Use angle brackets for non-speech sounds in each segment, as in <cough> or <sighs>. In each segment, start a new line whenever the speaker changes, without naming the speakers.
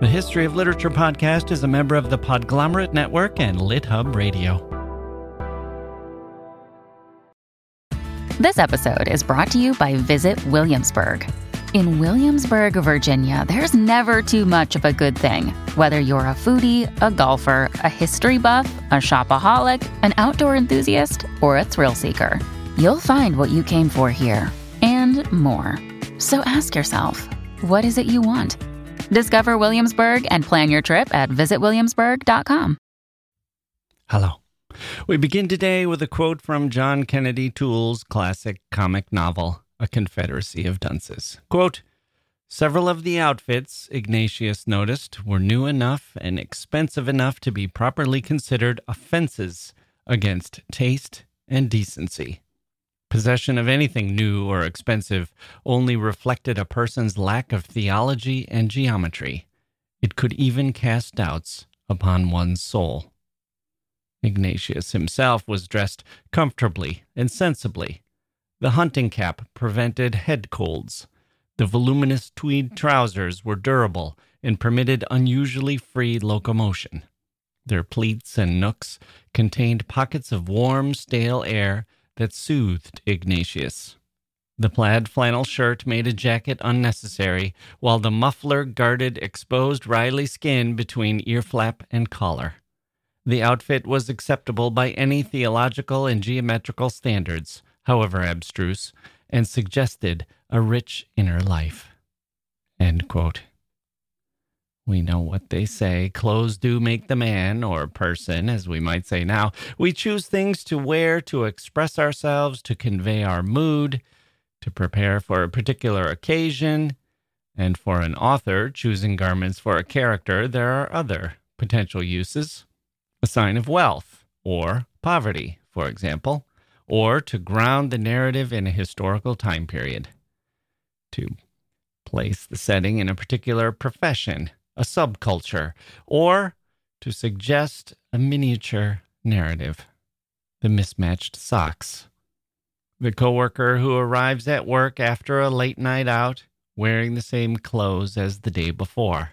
The History of Literature podcast is a member of the Podglomerate Network and LitHub Radio.
This episode is brought to you by Visit Williamsburg. In Williamsburg, Virginia, there's never too much of a good thing. Whether you're a foodie, a golfer, a history buff, a shopaholic, an outdoor enthusiast, or a thrill seeker, you'll find what you came for here and more. So ask yourself, what is it you want? Discover Williamsburg and plan your trip at visitwilliamsburg.com.
Hello. We begin today with a quote from John Kennedy Toole's classic comic novel, A Confederacy of Dunces. Quote, Several of the outfits, Ignatius noticed, were new enough and expensive enough to be properly considered offenses against taste and decency. Possession of anything new or expensive only reflected a person's lack of theology and geometry. It could even cast doubts upon one's soul. Ignatius himself was dressed comfortably and sensibly. The hunting cap prevented head colds. The voluminous tweed trousers were durable and permitted unusually free locomotion. Their pleats and nooks contained pockets of warm, stale air that soothed Ignatius. The plaid flannel shirt made a jacket unnecessary, while the muffler guarded exposed Riley skin between ear flap and collar. The outfit was acceptable by any theological and geometrical standards, however abstruse, and suggested a rich inner life. We know what they say clothes do make the man, or person, as we might say now. We choose things to wear to express ourselves, to convey our mood, to prepare for a particular occasion. And for an author choosing garments for a character, there are other potential uses a sign of wealth, or poverty, for example, or to ground the narrative in a historical time period, to place the setting in a particular profession a subculture, or to suggest a miniature narrative. The mismatched socks. The coworker who arrives at work after a late night out wearing the same clothes as the day before.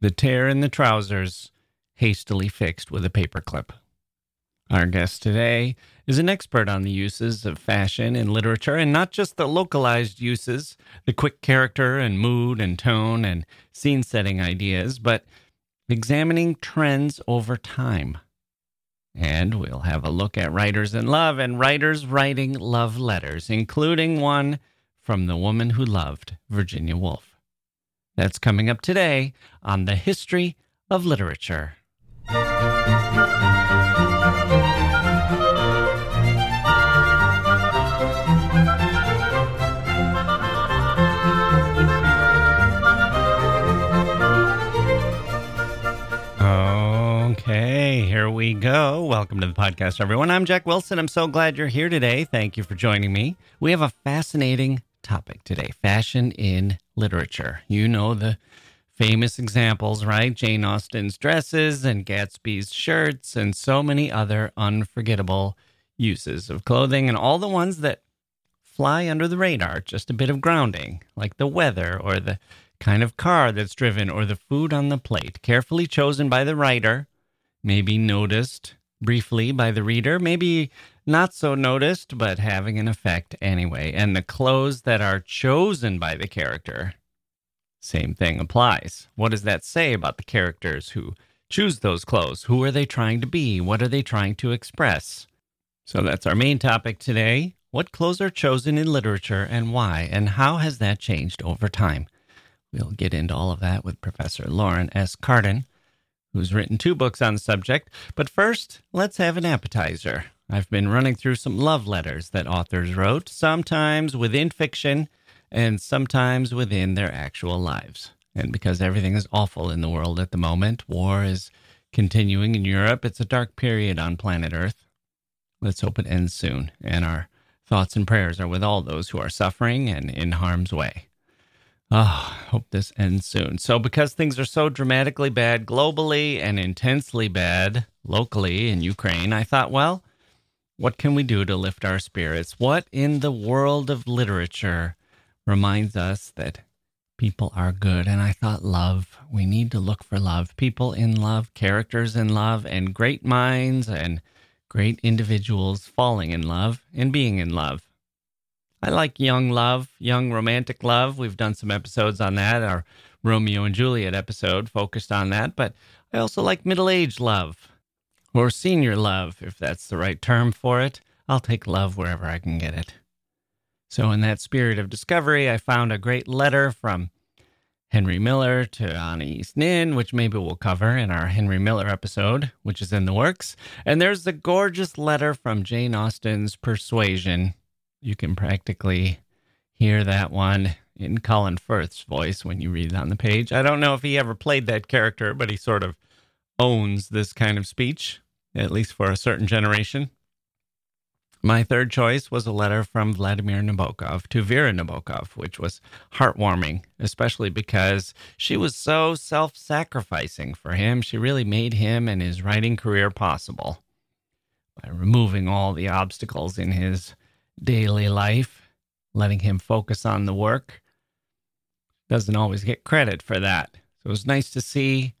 The tear in the trousers hastily fixed with a paperclip. Our guest today is an expert on the uses of fashion in literature, and not just the localized uses, the quick character and mood and tone and scene setting ideas, but examining trends over time. And we'll have a look at writers in love and writers writing love letters, including one from the woman who loved Virginia Woolf. That's coming up today on the History of Literature. We go. Welcome to the podcast, everyone. I'm Jacke Wilson. I'm so glad you're here today. Thank you for joining me. We have a fascinating topic today fashion in literature. You know the famous examples, right? Jane Austen's dresses and Gatsby's shirts, and so many other unforgettable uses of clothing, and all the ones that fly under the radar, just a bit of grounding, like the weather or the kind of car that's driven or the food on the plate, carefully chosen by the writer, maybe noticed briefly by the reader, maybe not so noticed, but having an effect anyway. And the clothes that are chosen by the character, same thing applies. What does that say about the characters who choose those clothes? Who are they trying to be? What are they trying to express? So that's our main topic today. What clothes are chosen in literature and why? And how has that changed over time? We'll get into all of that with Professor Lauren S. Cardon, who's written two books on the subject. But first, let's have an appetizer. I've been running through some love letters that authors wrote, sometimes within fiction and sometimes within their actual lives. And because everything is awful in the world at the moment, war is continuing in Europe, it's a dark period on planet Earth. Let's hope it ends soon. And our thoughts and prayers are with all those who are suffering and in harm's way. Oh, hope this ends soon. So, because things are so dramatically bad globally and intensely bad locally in Ukraine, I thought, well, what can we do to lift our spirits? What in the world of literature reminds us that People are good. And I thought, love, we need to look for love. People in love, characters in love, and great minds and great individuals falling in love and being in love. I like young love, young romantic love. We've done some episodes on that. Our Romeo and Juliet episode focused on that. But I also like middle aged love or senior love, if that's the right term for it. I'll take love wherever I can get it. So, in that spirit of discovery, I found a great letter from Henry Miller to Anais Nin, which maybe we'll cover in our Henry Miller episode, which is in the works. And there's the gorgeous letter from Jane Austen's Persuasion you can practically hear that one in Colin Firth's voice when you read it on the page. I don't know if he ever played that character, but he sort of owns this kind of speech, at least for a certain generation. My third choice was a letter from Vladimir Nabokov to Vera Nabokov, which was heartwarming, especially because she was so self sacrificing for him. She really made him and his writing career possible by removing all the obstacles in his daily life, letting him focus on the work. Doesn't always get credit for that. So it was nice to see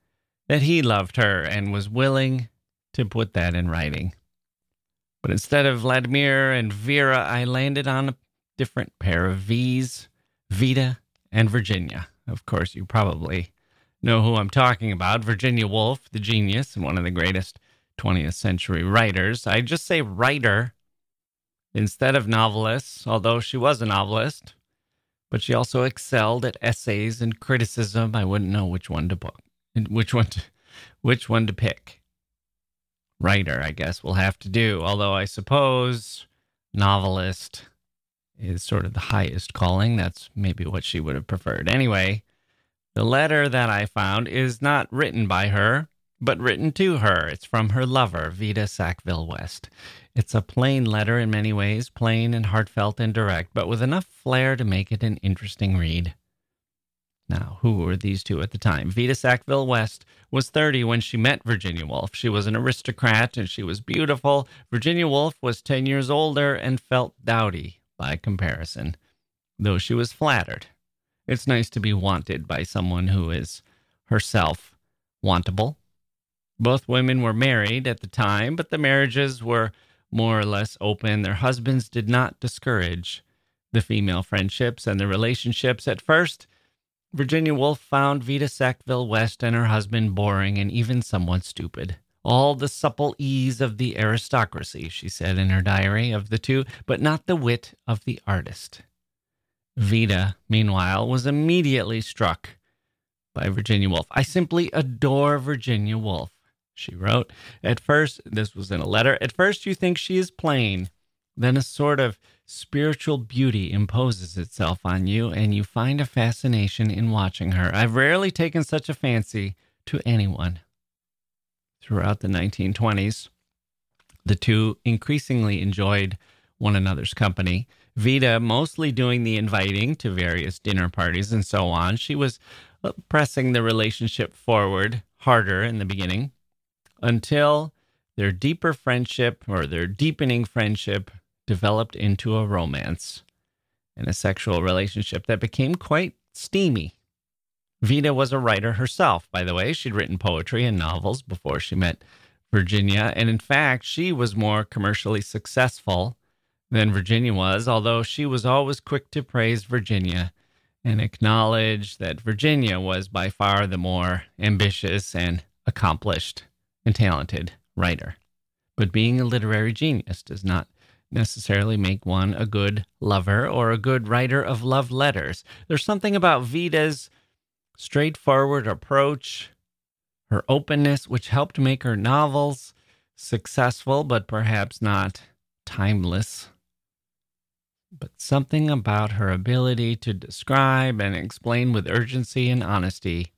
that he loved her and was willing to put that in writing. But instead of Vladimir and Vera, I landed on a different pair of V's, Vita and Virginia. Of course, you probably know who I'm talking about Virginia Woolf, the genius and one of the greatest 20th century writers. I just say writer instead of novelists, although she was a novelist, but she also excelled at essays and criticism. I wouldn't know which one to book, which one to, <laughs> which one to pick. Writer, I guess we'll have to do. Although I suppose novelist is sort of the highest calling. That's maybe what she would have preferred. Anyway, the letter that I found is not written by her, but written to her. It's from her lover, Vita Sackville West. It's a plain letter in many ways, plain and heartfelt and direct, but with enough flair to make it an interesting read. Now, who were these two at the time? Vita Sackville West was 30 when she met Virginia Woolf. She was an aristocrat and she was beautiful. Virginia Woolf was 10 years older and felt dowdy by comparison, though she was flattered. It's nice to be wanted by someone who is herself wantable. Both women were married at the time, but the marriages were more or less open. Their husbands did not discourage the female friendships and the relationships. At first, Virginia Woolf found Vita Sackville West and her husband boring and even somewhat stupid. All the supple ease of the aristocracy, she said in her diary, of the two, but not the wit of the artist. Vita, meanwhile, was immediately struck by Virginia Woolf. I simply adore Virginia Woolf she wrote. At first, this was in a letter. At first, you think she is plain. Then a sort of spiritual beauty imposes itself on you, and you find a fascination in watching her. I've rarely taken such a fancy to anyone. Throughout the 1920s, the two increasingly enjoyed one another's company. Vita mostly doing the inviting to various dinner parties and so on. She was uh, pressing the relationship forward harder in the beginning until their deeper friendship or their deepening friendship developed into a romance and a sexual relationship that became quite steamy. Vita was a writer herself, by the way. She'd written poetry and novels before she met Virginia. And in fact, she was more commercially successful than Virginia was, although she was always quick to praise Virginia and acknowledge that Virginia was by far the more ambitious and accomplished and talented writer. But being a literary genius does not necessarily make one a good lover or a good writer of love letters. There's something about Vita's straightforward approach, her openness, which helped make her novels successful, but perhaps not timeless. But something about her ability to describe and explain with urgency and honesty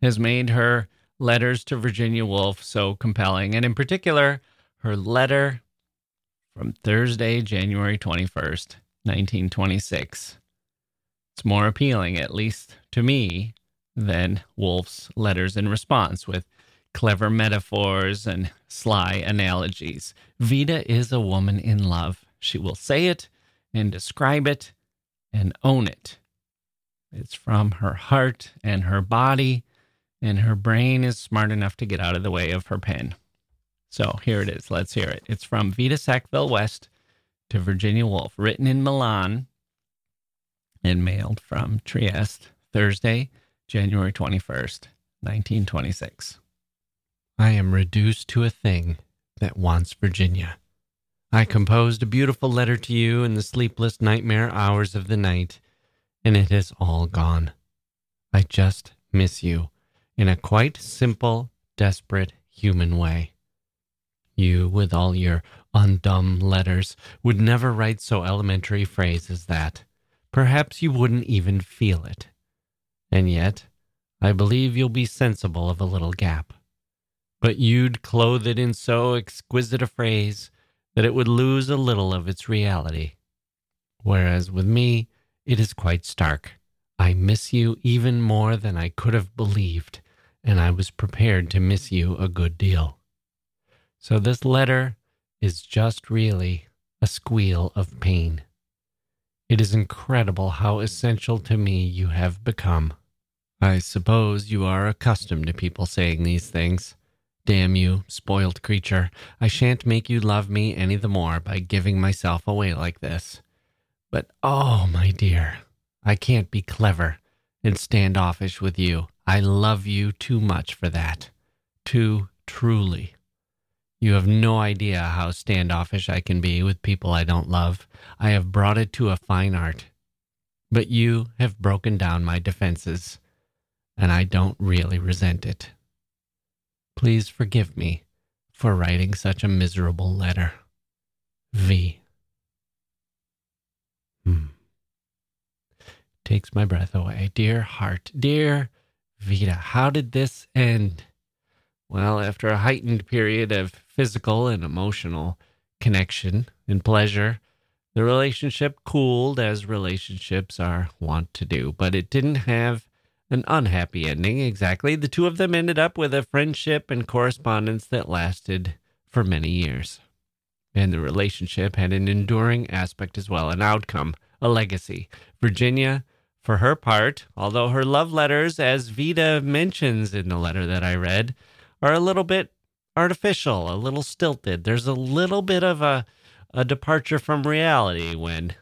has made her letters to Virginia Woolf so compelling, and in particular, her letter from Thursday, January 21st, 1926. It's more appealing, at least to me, than Woolf's letters in response with clever metaphors and sly analogies. Vita is a woman in love. She will say it and describe it and own it. It's from her heart and her body, and her brain is smart enough to get out of the way of her pen. So here it is. Let's hear it. It's from Vita Sackville West to Virginia Woolf, written in Milan and mailed from Trieste, Thursday, January 21st, 1926. I am reduced to a thing that wants Virginia. I composed a beautiful letter to you in the sleepless nightmare hours of the night, and it has all gone. I just miss you in a quite simple, desperate human way. You, with all your undumb letters, would never write so elementary phrase as that. Perhaps you wouldn't even feel it. And yet, I believe you'll be sensible of a little gap. But you'd clothe it in so exquisite a phrase that it would lose a little of its reality. Whereas with me, it is quite stark. I miss you even more than I could have believed, and I was prepared to miss you a good deal. So this letter is just really a squeal of pain. It is incredible how essential to me you have become. I suppose you are accustomed to people saying these things. Damn you, spoiled creature. I shan't make you love me any the more by giving myself away like this. But oh, my dear, I can't be clever and standoffish with you. I love you too much for that. Too truly. You have no idea how standoffish I can be with people I don't love. I have brought it to a fine art. But you have broken down my defenses, and I don't really resent it. Please forgive me for writing such a miserable letter. V. Hmm. Takes my breath away. Dear heart, dear Vita, how did this end? Well, after a heightened period of physical and emotional connection and pleasure, the relationship cooled as relationships are wont to do, but it didn't have an unhappy ending exactly. The two of them ended up with a friendship and correspondence that lasted for many years. And the relationship had an enduring aspect as well, an outcome, a legacy. Virginia, for her part, although her love letters, as Vita mentions in the letter that I read, are a little bit artificial, a little stilted. There's a little bit of a, a departure from reality when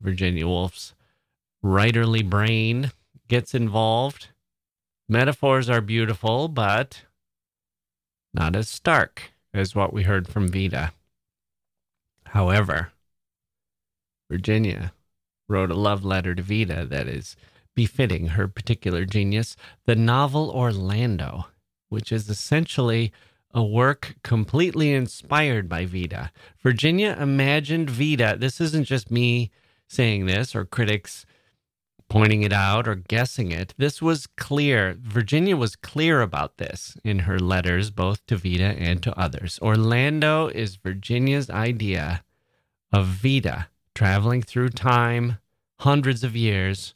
Virginia Woolf's writerly brain gets involved. Metaphors are beautiful, but not as stark as what we heard from Vita. However, Virginia wrote a love letter to Vita that is befitting her particular genius. The novel Orlando which is essentially a work completely inspired by Vita. Virginia imagined Vita. This isn't just me saying this or critics pointing it out or guessing it. This was clear. Virginia was clear about this in her letters, both to Vita and to others. Orlando is Virginia's idea of Vita traveling through time, hundreds of years,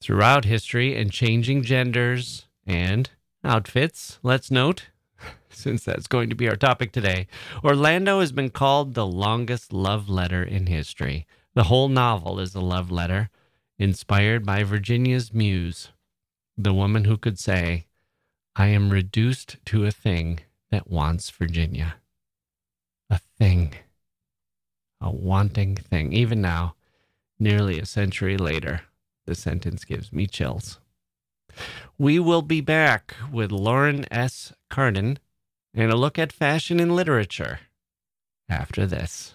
throughout history, and changing genders and outfits, let's note, <laughs> since that's going to be our topic today. Orlando has been called the longest love letter in history. The whole novel is a love letter inspired by Virginia's muse, the woman who could say, I am reduced to a thing that wants Virginia. A thing. A wanting thing. Even now, nearly a century later, the sentence gives me chills. We will be back with Lauren S. Cardon and a look at fashion and literature after this.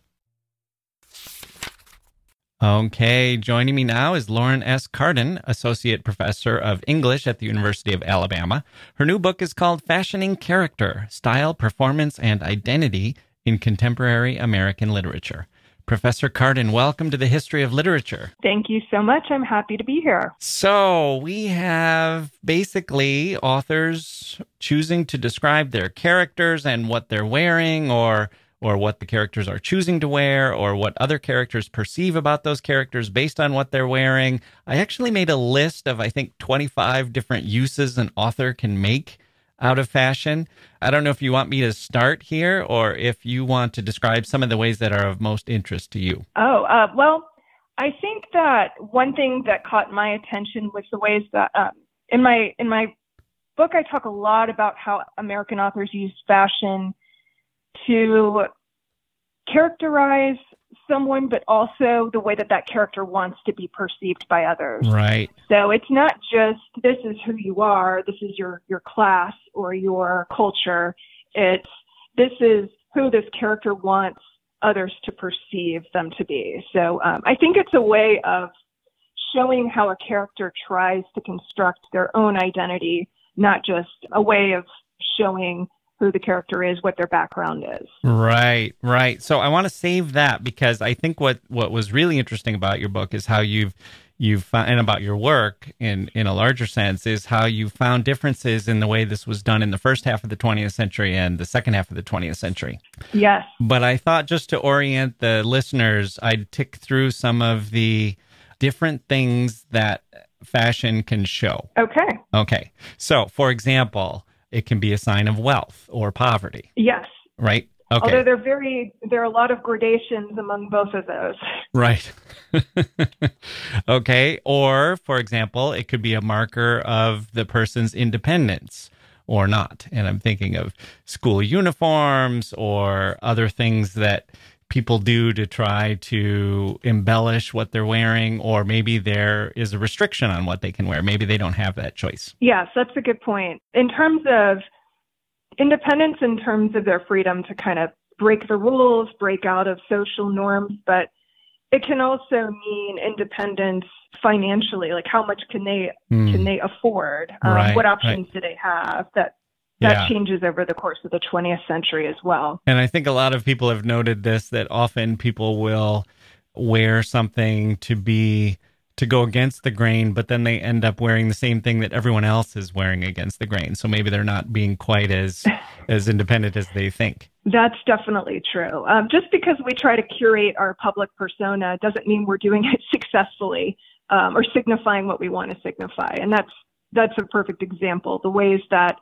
Okay, joining me now is Lauren S. Cardon, Associate Professor of English at the University of Alabama. Her new book is called Fashioning Character Style, Performance, and Identity in Contemporary American Literature. Professor Cardon, welcome to the History of Literature.
Thank you so much. I'm happy to be here.
So, we have basically authors choosing to describe their characters and what they're wearing or or what the characters are choosing to wear or what other characters perceive about those characters based on what they're wearing. I actually made a list of I think 25 different uses an author can make out of fashion. I don't know if you want me to start here or if you want to describe some of the ways that are of most interest to you.
Oh, uh, well, I think that one thing that caught my attention was the ways that um, in my in my book I talk a lot about how American authors use fashion to characterize someone, but also the way that that character wants to be perceived by others.
Right.
So it's not just this is who you are, this is your your class or your culture. It's this is who this character wants others to perceive them to be. So um, I think it's a way of showing how a character tries to construct their own identity, not just a way of showing who the character is, what their background is.
Right, right. So I want to save that because I think what what was really interesting about your book is how you've you've found, and about your work in in a larger sense is how you found differences in the way this was done in the first half of the 20th century and the second half of the 20th century.
Yes.
But I thought just to orient the listeners, I'd tick through some of the different things that fashion can show.
Okay.
Okay. So, for example, it can be a sign of wealth or poverty.
Yes.
Right? Okay.
Although they're very, there are a lot of gradations among both of those.
Right. <laughs> okay. Or, for example, it could be a marker of the person's independence or not. And I'm thinking of school uniforms or other things that people do to try to embellish what they're wearing, or maybe there is a restriction on what they can wear. Maybe they don't have that choice.
Yes, that's a good point. In terms of independence, in terms of their freedom to kind of break the rules, break out of social norms, but it can also mean independence financially like how much can they mm. can they afford um, right, what options right. do they have that that yeah. changes over the course of the 20th century as well.
And I think a lot of people have noted this that often people will wear something to be to go against the grain, but then they end up wearing the same thing that everyone else is wearing against the grain. So maybe they're not being quite as <laughs> as independent as they think.
That's definitely true. Um, just because we try to curate our public persona doesn't mean we're doing it <laughs> successfully um, or signifying what we want to signify. And that's that's a perfect example. The ways that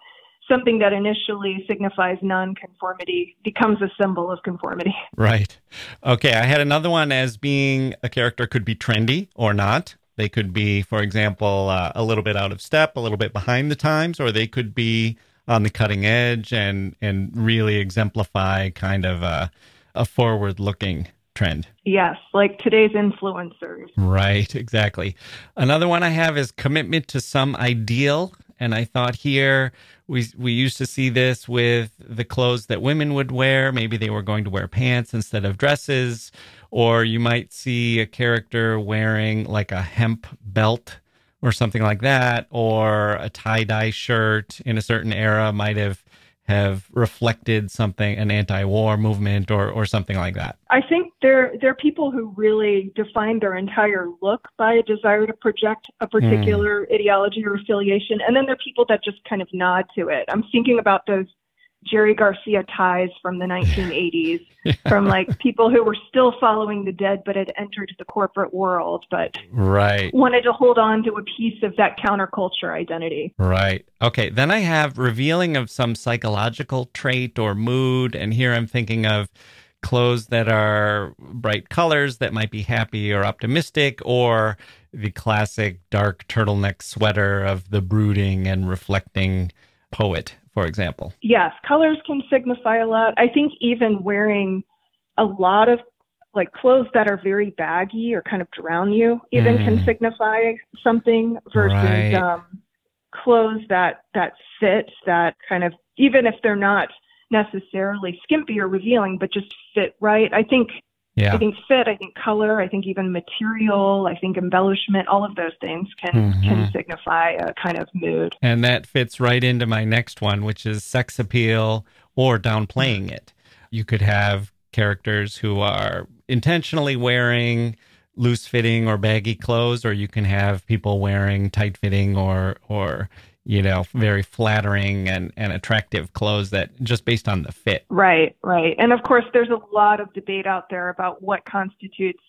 something that initially signifies nonconformity becomes a symbol of conformity. <laughs>
Right. Okay. I had another one as being a character could be trendy or not. They could be, for example, uh, a little bit out of step, a little bit behind the times, or they could be on the cutting edge and and really exemplify kind of a, a forward looking trend.
Yes, like today's influencers.
Right, exactly. Another one I have is commitment to some ideal. And I thought here we we used to see this with the clothes that women would wear. Maybe they were going to wear pants instead of dresses, or you might see a character wearing like a hemp belt or something like that, or a tie dye shirt in a certain era might have have reflected something an anti-war movement or or something like that.
I think there there are people who really define their entire look by a desire to project a particular mm. ideology or affiliation and then there are people that just kind of nod to it. I'm thinking about those Jerry Garcia ties from the 1980s, <laughs> from like people who were still following the dead but had entered the corporate world, but
right.
wanted to hold on to a piece of that counterculture identity.
Right. Okay. Then I have revealing of some psychological trait or mood. And here I'm thinking of clothes that are bright colors that might be happy or optimistic, or the classic dark turtleneck sweater of the brooding and reflecting poet for example?
Yes, colors can signify a lot. I think even wearing a lot of like clothes that are very baggy or kind of drown you even mm. can signify something versus right. um, clothes that that fit that kind of even if they're not necessarily skimpy or revealing but just fit right. I think yeah. I think fit, I think color, I think even material, I think embellishment, all of those things can mm-hmm. can signify a kind of mood.
And that fits right into my next one, which is sex appeal or downplaying it. You could have characters who are intentionally wearing loose fitting or baggy clothes, or you can have people wearing tight fitting or or you know, very flattering and, and attractive clothes that just based on the fit.
Right, right. And of course, there's a lot of debate out there about what constitutes,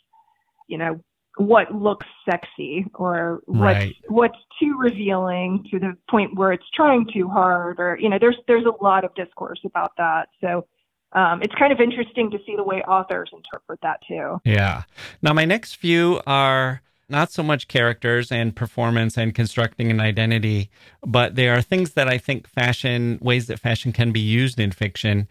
you know, what looks sexy or what's right. what's too revealing to the point where it's trying too hard or you know there's there's a lot of discourse about that so um, it's kind of interesting to see the way authors interpret that too
yeah now my next few are not so much characters and performance and constructing an identity, but there are things that I think fashion, ways that fashion can be used in fiction.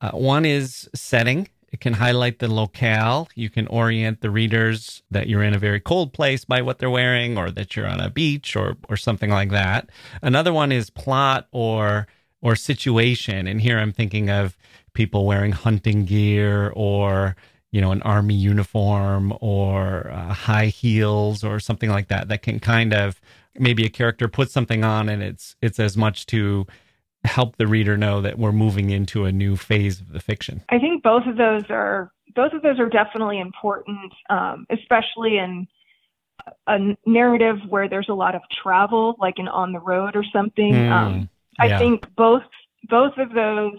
Uh, one is setting. It can highlight the locale. You can orient the readers that you're in a very cold place by what they're wearing, or that you're on a beach, or or something like that. Another one is plot or or situation. And here I'm thinking of people wearing hunting gear or you know, an army uniform or uh, high heels or something like that. That can kind of maybe a character puts something on, and it's it's as much to help the reader know that we're moving into a new phase of the fiction.
I think both of those are both of those are definitely important, um, especially in a narrative where there's a lot of travel, like in on the road or something. Mm, um, yeah. I think both both of those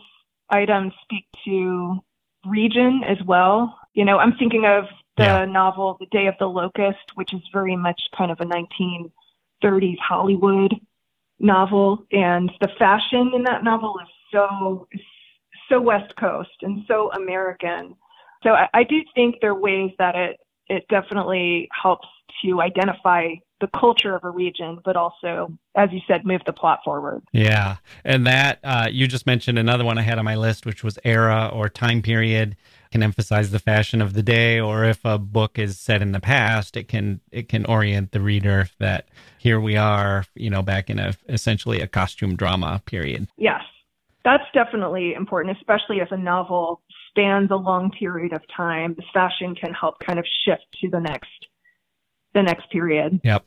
items speak to region as well. You know, I'm thinking of the yeah. novel The Day of the Locust, which is very much kind of a 1930s Hollywood novel, and the fashion in that novel is so so West Coast and so American. So I, I do think there are ways that it it definitely helps to identify the culture of a region, but also, as you said, move the plot forward.
Yeah. And that, uh, you just mentioned another one I had on my list, which was era or time period can emphasize the fashion of the day or if a book is set in the past it can it can orient the reader that here we are you know back in a essentially a costume drama period.
Yes. That's definitely important especially if a novel spans a long period of time. The fashion can help kind of shift to the next the next period.
Yep.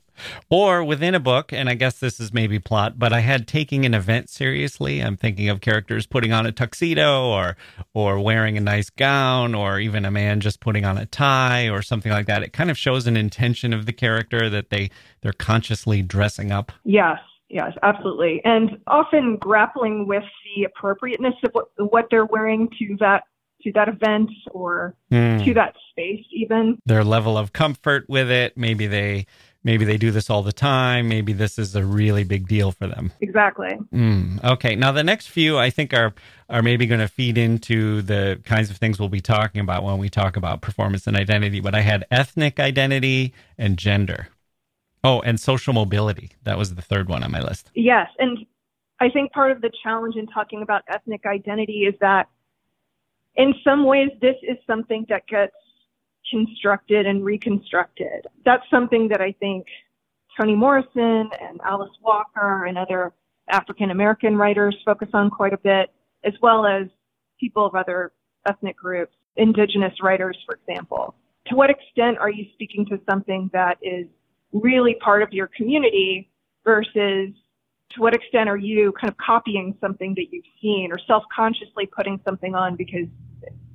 Or within a book, and I guess this is maybe plot, but I had taking an event seriously. I'm thinking of characters putting on a tuxedo or or wearing a nice gown or even a man just putting on a tie or something like that. It kind of shows an intention of the character that they they're consciously dressing up.
Yes. Yes, absolutely. And often grappling with the appropriateness of what, what they're wearing to that to that event or mm. to that space even.
Their level of comfort with it. Maybe they maybe they do this all the time. Maybe this is a really big deal for them.
Exactly.
Mm. okay. Now the next few i think are are maybe going to feed into the kinds of things we'll be talking about when we talk about performance and identity but i had ethnic identity and gender. Oh and social mobility. That was the third one on my list.
Yes. And i think part of the challenge in talking about ethnic identity is that in some ways, this is something that gets constructed and reconstructed. That's something that I think Toni Morrison and Alice Walker and other African American writers focus on quite a bit, as well as people of other ethnic groups, indigenous writers, for example. To what extent are you speaking to something that is really part of your community versus to what extent are you kind of copying something that you've seen or self-consciously putting something on because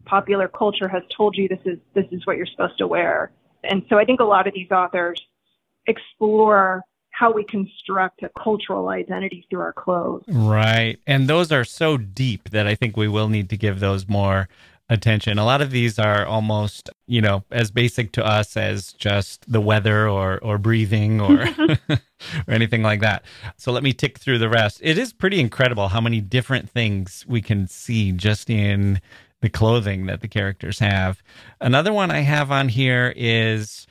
popular culture has told you this is this is what you're supposed to wear and so i think a lot of these authors explore how we construct a cultural identity through our clothes.
Right. And those are so deep that I think we will need to give those more attention. A lot of these are almost, you know, as basic to us as just the weather or or breathing or <laughs> <laughs> or anything like that. So let me tick through the rest. It is pretty incredible how many different things we can see just in the clothing that the characters have. Another one I have on here is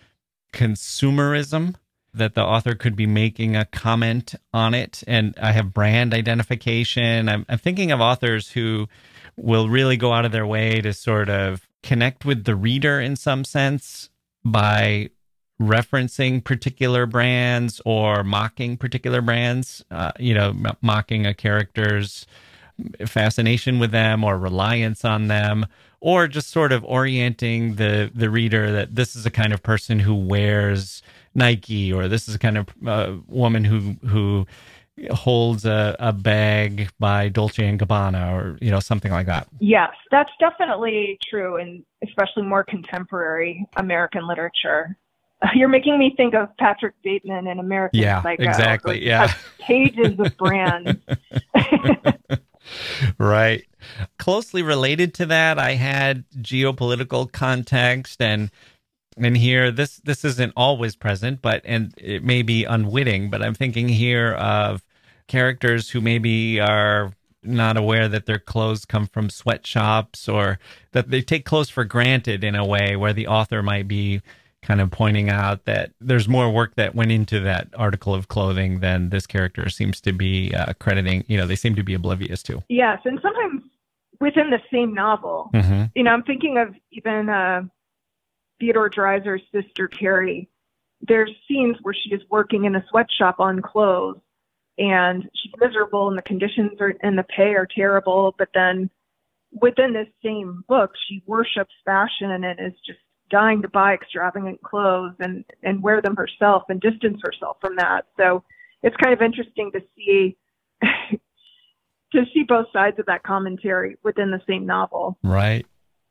consumerism that the author could be making a comment on it. And I have brand identification. I'm, I'm thinking of authors who will really go out of their way to sort of connect with the reader in some sense by referencing particular brands or mocking particular brands, uh, you know, m- mocking a character's fascination with them or reliance on them or just sort of orienting the the reader that this is a kind of person who wears Nike or this is a kind of uh, woman who who holds a, a bag by Dolce and Gabbana or you know something like that.
Yes, that's definitely true, and especially more contemporary American literature. <laughs> You're making me think of Patrick Bateman in American
yeah,
Psycho.
exactly. Yeah,
pages of brands. <laughs>
right. Closely related to that, I had geopolitical context and and here this this isn't always present, but and it may be unwitting, but I'm thinking here of characters who maybe are not aware that their clothes come from sweatshops or that they take clothes for granted in a way where the author might be kind of pointing out that there's more work that went into that article of clothing than this character seems to be uh, crediting. You know, they seem to be oblivious to.
Yes, and sometimes within the same novel.
Mm-hmm.
You know, I'm thinking of even uh, Theodore Dreiser's sister Carrie. There's scenes where she is working in a sweatshop on clothes, and she's miserable, and the conditions are, and the pay are terrible. But then, within this same book, she worships fashion and is just dying to buy extravagant clothes and and wear them herself and distance herself from that. So it's kind of interesting to see <laughs> to see both sides of that commentary within the same novel.
Right.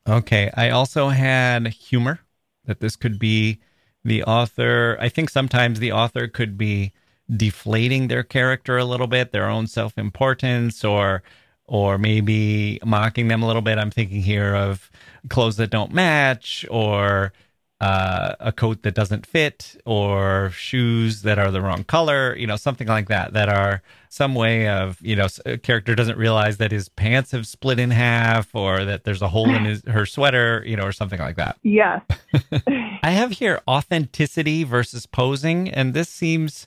Okay. I also had humor that this could be the author. I think sometimes the author could be deflating their character a little bit, their own self importance, or or maybe mocking them a little bit. I'm thinking here of clothes that don't match, or uh, a coat that doesn't fit, or shoes that are the wrong color, you know, something like that, that are some way of, you know, a character doesn't realize that his pants have split in half, or that there's a hole in his <laughs> her sweater, you know, or something like that.
Yeah. <laughs>
I have here authenticity versus posing, and this seems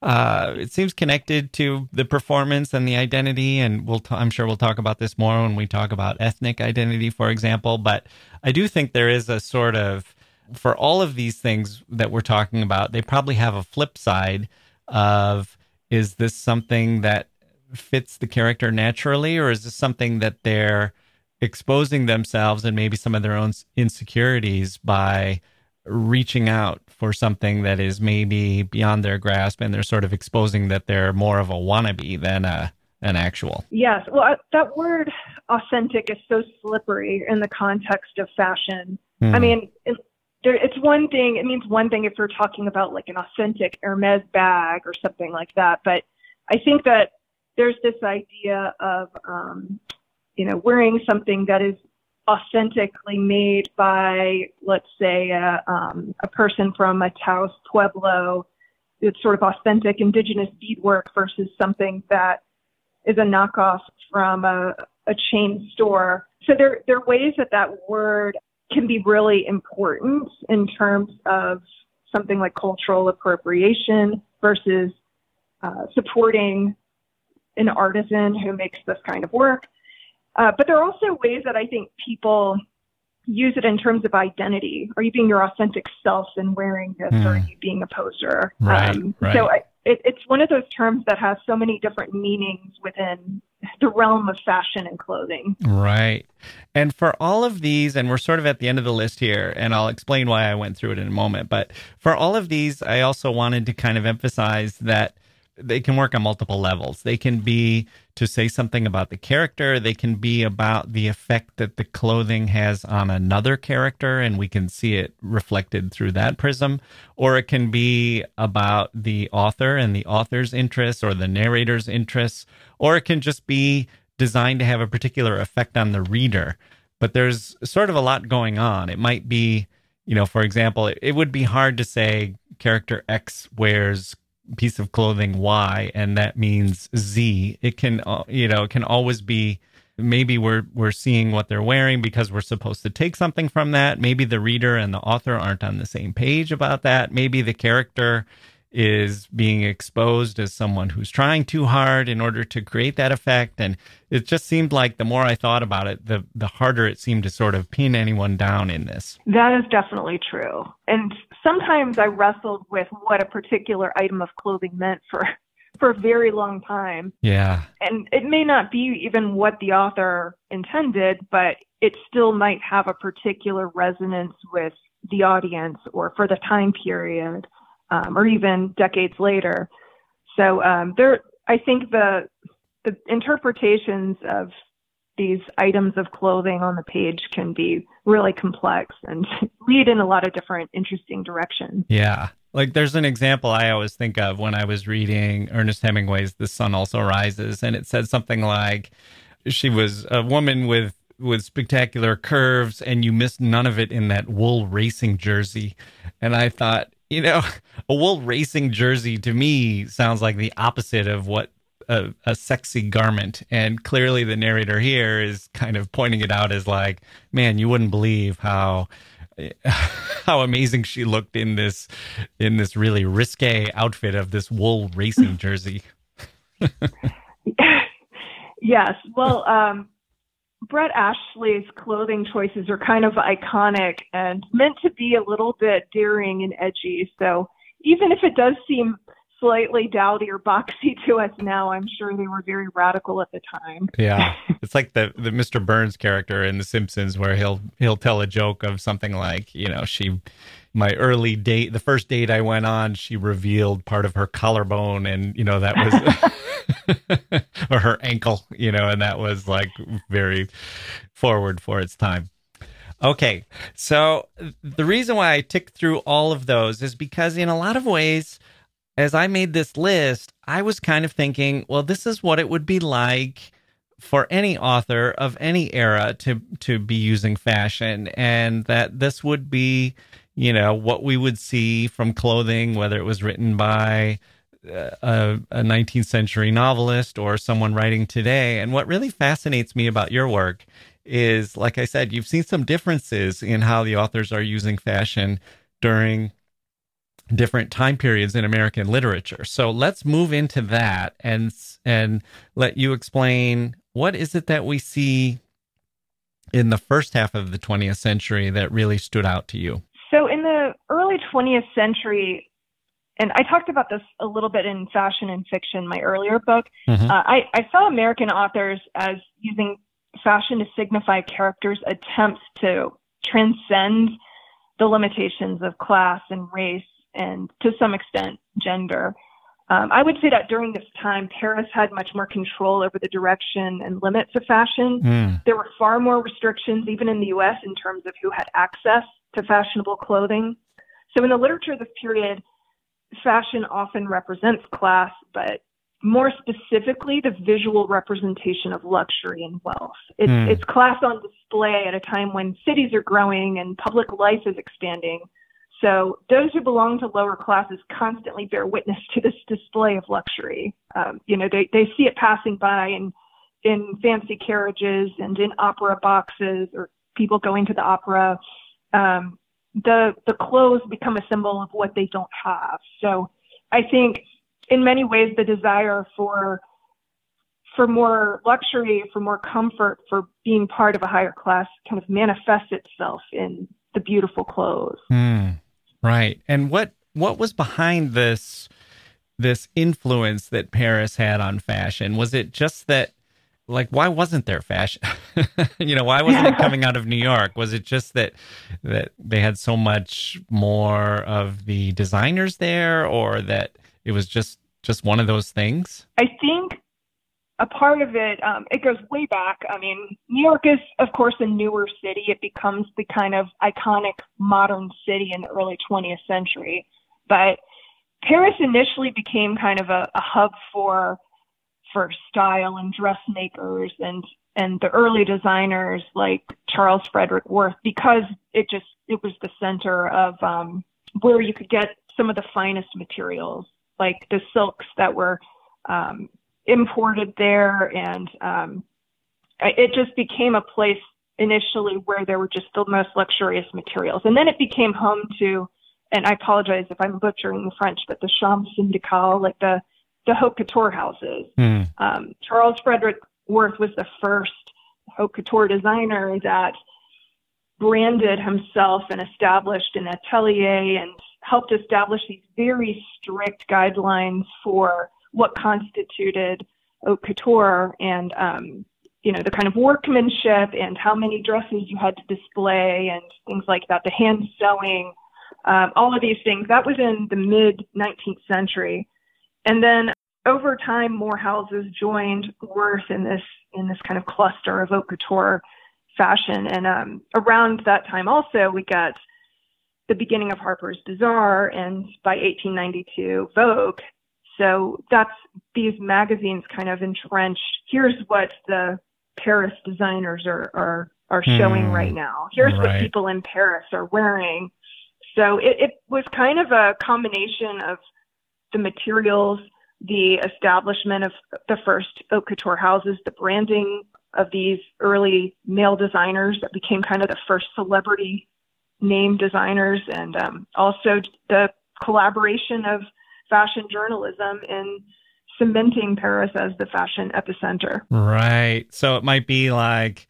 uh, it seems connected to the performance and the identity. And we'll, t- I'm sure we'll talk about this more when we talk about ethnic identity, for example. But I do think there is a sort of, for all of these things that we're talking about, they probably have a flip side of is this something that fits the character naturally, or is this something that they're exposing themselves and maybe some of their own insecurities by reaching out for something that is maybe beyond their grasp and they're sort of exposing that they're more of a wannabe than a an actual.
Yes. Well, that word authentic is so slippery in the context of fashion.
Hmm.
I mean, there, it's one thing, it means one thing if you're talking about like an authentic Hermes bag or something like that. But I think that there's this idea of, um, you know, wearing something that is authentically made by, let's say, a, um, a person from a Taos Pueblo. It's sort of authentic indigenous beadwork versus something that is a knockoff from a, a chain store. So there, there are ways that that word can be really important in terms of something like cultural appropriation versus uh, supporting an artisan who makes this kind of work. Uh, but there are also ways that I think people use it in terms of identity. Are you being your authentic self and wearing this, or are you being a poser?
Right,
Um,
right.
So I, it, it's one of those terms that has so many different meanings within the realm of fashion and clothing.
Right. And for all of these, and we're sort of at the end of the list here, and I'll explain why I went through it in a moment. But for all of these, I also wanted to kind of emphasize that they can work on multiple levels. They can be to say something about the character. They can be about the effect that the clothing has on another character, and we can see it reflected through that prism. Or it can be about the author and the author's interests or the narrator's interests. Or it can just be designed to have a particular effect on the reader. But there's sort of a lot going on. It might be, you know, for example, it, would be hard to say character X wears piece of clothing Y and that means Z. It can, uh, you know, it can always be maybe we're we're seeing what they're wearing because we're supposed to take something from that. Maybe the reader and the author aren't on the same page about that. Maybe the character is being exposed as someone who's trying too hard in order to create that effect. And it just seemed like the more I thought about it, the the harder it seemed to sort of pin anyone down in this.
That is definitely true. And sometimes I wrestled with what a particular item of clothing meant for for a very long time.
Yeah.
And it may not be even what the author intended, but it still might have a particular resonance with the audience or for the time period um, or even decades later. So um, there, I think the the interpretations of these items of clothing on the page can be really complex and <laughs> lead in a lot of different interesting directions.
Yeah. Like there's an example I always think of when I was reading Ernest Hemingway's The Sun Also Rises and it said something like she was a woman with with spectacular curves and you missed none of it in that wool racing jersey. And I thought, you know, a wool racing jersey to me sounds like the opposite of what a, a, sexy garment. And clearly, the narrator here is kind of pointing it out as like, man, you wouldn't believe how <laughs> how amazing she looked in this in this really risque outfit of this wool racing jersey. <laughs> <laughs>
yes, well, um, Brett Ashley's clothing choices are kind of iconic and meant to be a little bit daring and edgy. So even if it does seem slightly dowdy or boxy to us now, I'm sure they were very radical at the time.
Yeah. <laughs> it's like the the Mr. Burns character in The Simpsons where he'll he'll tell a joke of something like, you know, she my early date, the first date I went on, she revealed part of her collarbone and, you know, that was <laughs> or her ankle, you know, and that was like very forward for its time. Okay. So the reason why I ticked through all of those is because in a lot of ways as I made this list, I was kind of thinking, well, this is what it would be like for any author of any era to to be using fashion and that this would be you know what we would see from clothing whether it was written by uh, a, a 19th century novelist or someone writing today and what really fascinates me about your work is like i said you've seen some differences in how the authors are using fashion during different time periods in American literature. So let's move into that and and let you explain what is it that we see in the first half of the 20th century that really stood out to you.
So in the early 20th century, and I talked about this a little bit in Fashion and Fiction, my earlier book. Mm-hmm. Uh, I, I saw American authors as using fashion to signify characters' attempts to transcend the limitations of class and race and to some extent gender. Um, I would say that during this time, Paris had much more control over the direction and limits of fashion. Mm. There were far more restrictions, even in the US, in terms of who had access to fashionable clothing. So, in the literature of this period, fashion often represents class, but more specifically, the visual representation of luxury and wealth. It's, mm. it's class on display at a time when cities are growing and public life is expanding. So those who belong to lower classes constantly bear witness to this display of luxury. Um, you know, they, they see it passing by in, in fancy carriages and in opera boxes or people going to the opera. Um, the, the clothes become a symbol of what they don't have. So I think in many ways the desire for for more luxury, for more comfort, for being part of a higher class kind of manifests itself in the beautiful clothes.
Mm. Right. And what what was behind this this influence that Paris had on fashion? Was it just that like why wasn't there fashion? <laughs> you know, why wasn't it coming out of New York? Was it just that that they had so much more of the designers there or that it was just just one of those things?
I think a part of it, um, it goes way back. I mean, New York is, of course, a newer city. It becomes the kind of iconic modern city in the early 20th century. But Paris initially became kind of a, a hub for for style and dressmakers and and the early designers like Charles Frederick Worth because it just it was the center of um, where you could get some of the finest materials like the silks that were um, imported there. And um, it just became a place initially where there were just the most luxurious materials. And then it became home to and I apologize if I'm butchering the French but the Chambre syndicale like the the haute couture houses. Mm. Um, Charles Frederick Worth was the first haute couture designer that branded himself and established an atelier and helped establish these very strict guidelines for what constituted haute couture and um, you know the kind of workmanship and how many dresses you had to display and things like that the hand sewing um, all of these things that was in the mid 19th century and then over time, more houses joined Worth in this in this kind of cluster of haute couture fashion. And um, around that time, also, we got the beginning of Harper's Bazaar, and by 1892, Vogue. So that's these magazines kind of entrenched. Here's what the Paris designers are are are showing mm, right now. Here's right. what people in Paris are wearing. So it, it was kind of a combination of the materials the establishment of the first haute couture houses, the branding of these early male designers that became kind of the first celebrity name designers, and um, also the collaboration of fashion journalism in cementing Paris as the fashion epicenter.
Right. So it might be like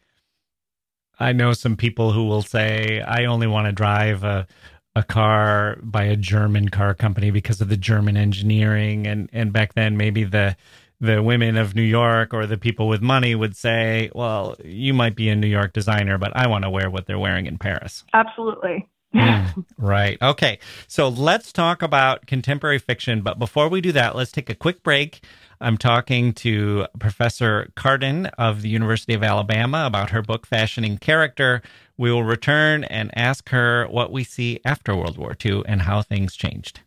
I know some people who will say, I only want to drive a, a car by a German car company because of the German engineering and and back then maybe the the women of New York or the people with money would say, well, you might be a New York designer, but I want to wear what they're wearing in Paris.
Absolutely.
mm, right. Okay. So let's talk about contemporary fiction. But before we do that, let's take a quick break. I'm talking to Professor Cardon of the University of Alabama about her book, Fashioning Character. We will return and ask her what we see after World War II and how things changed.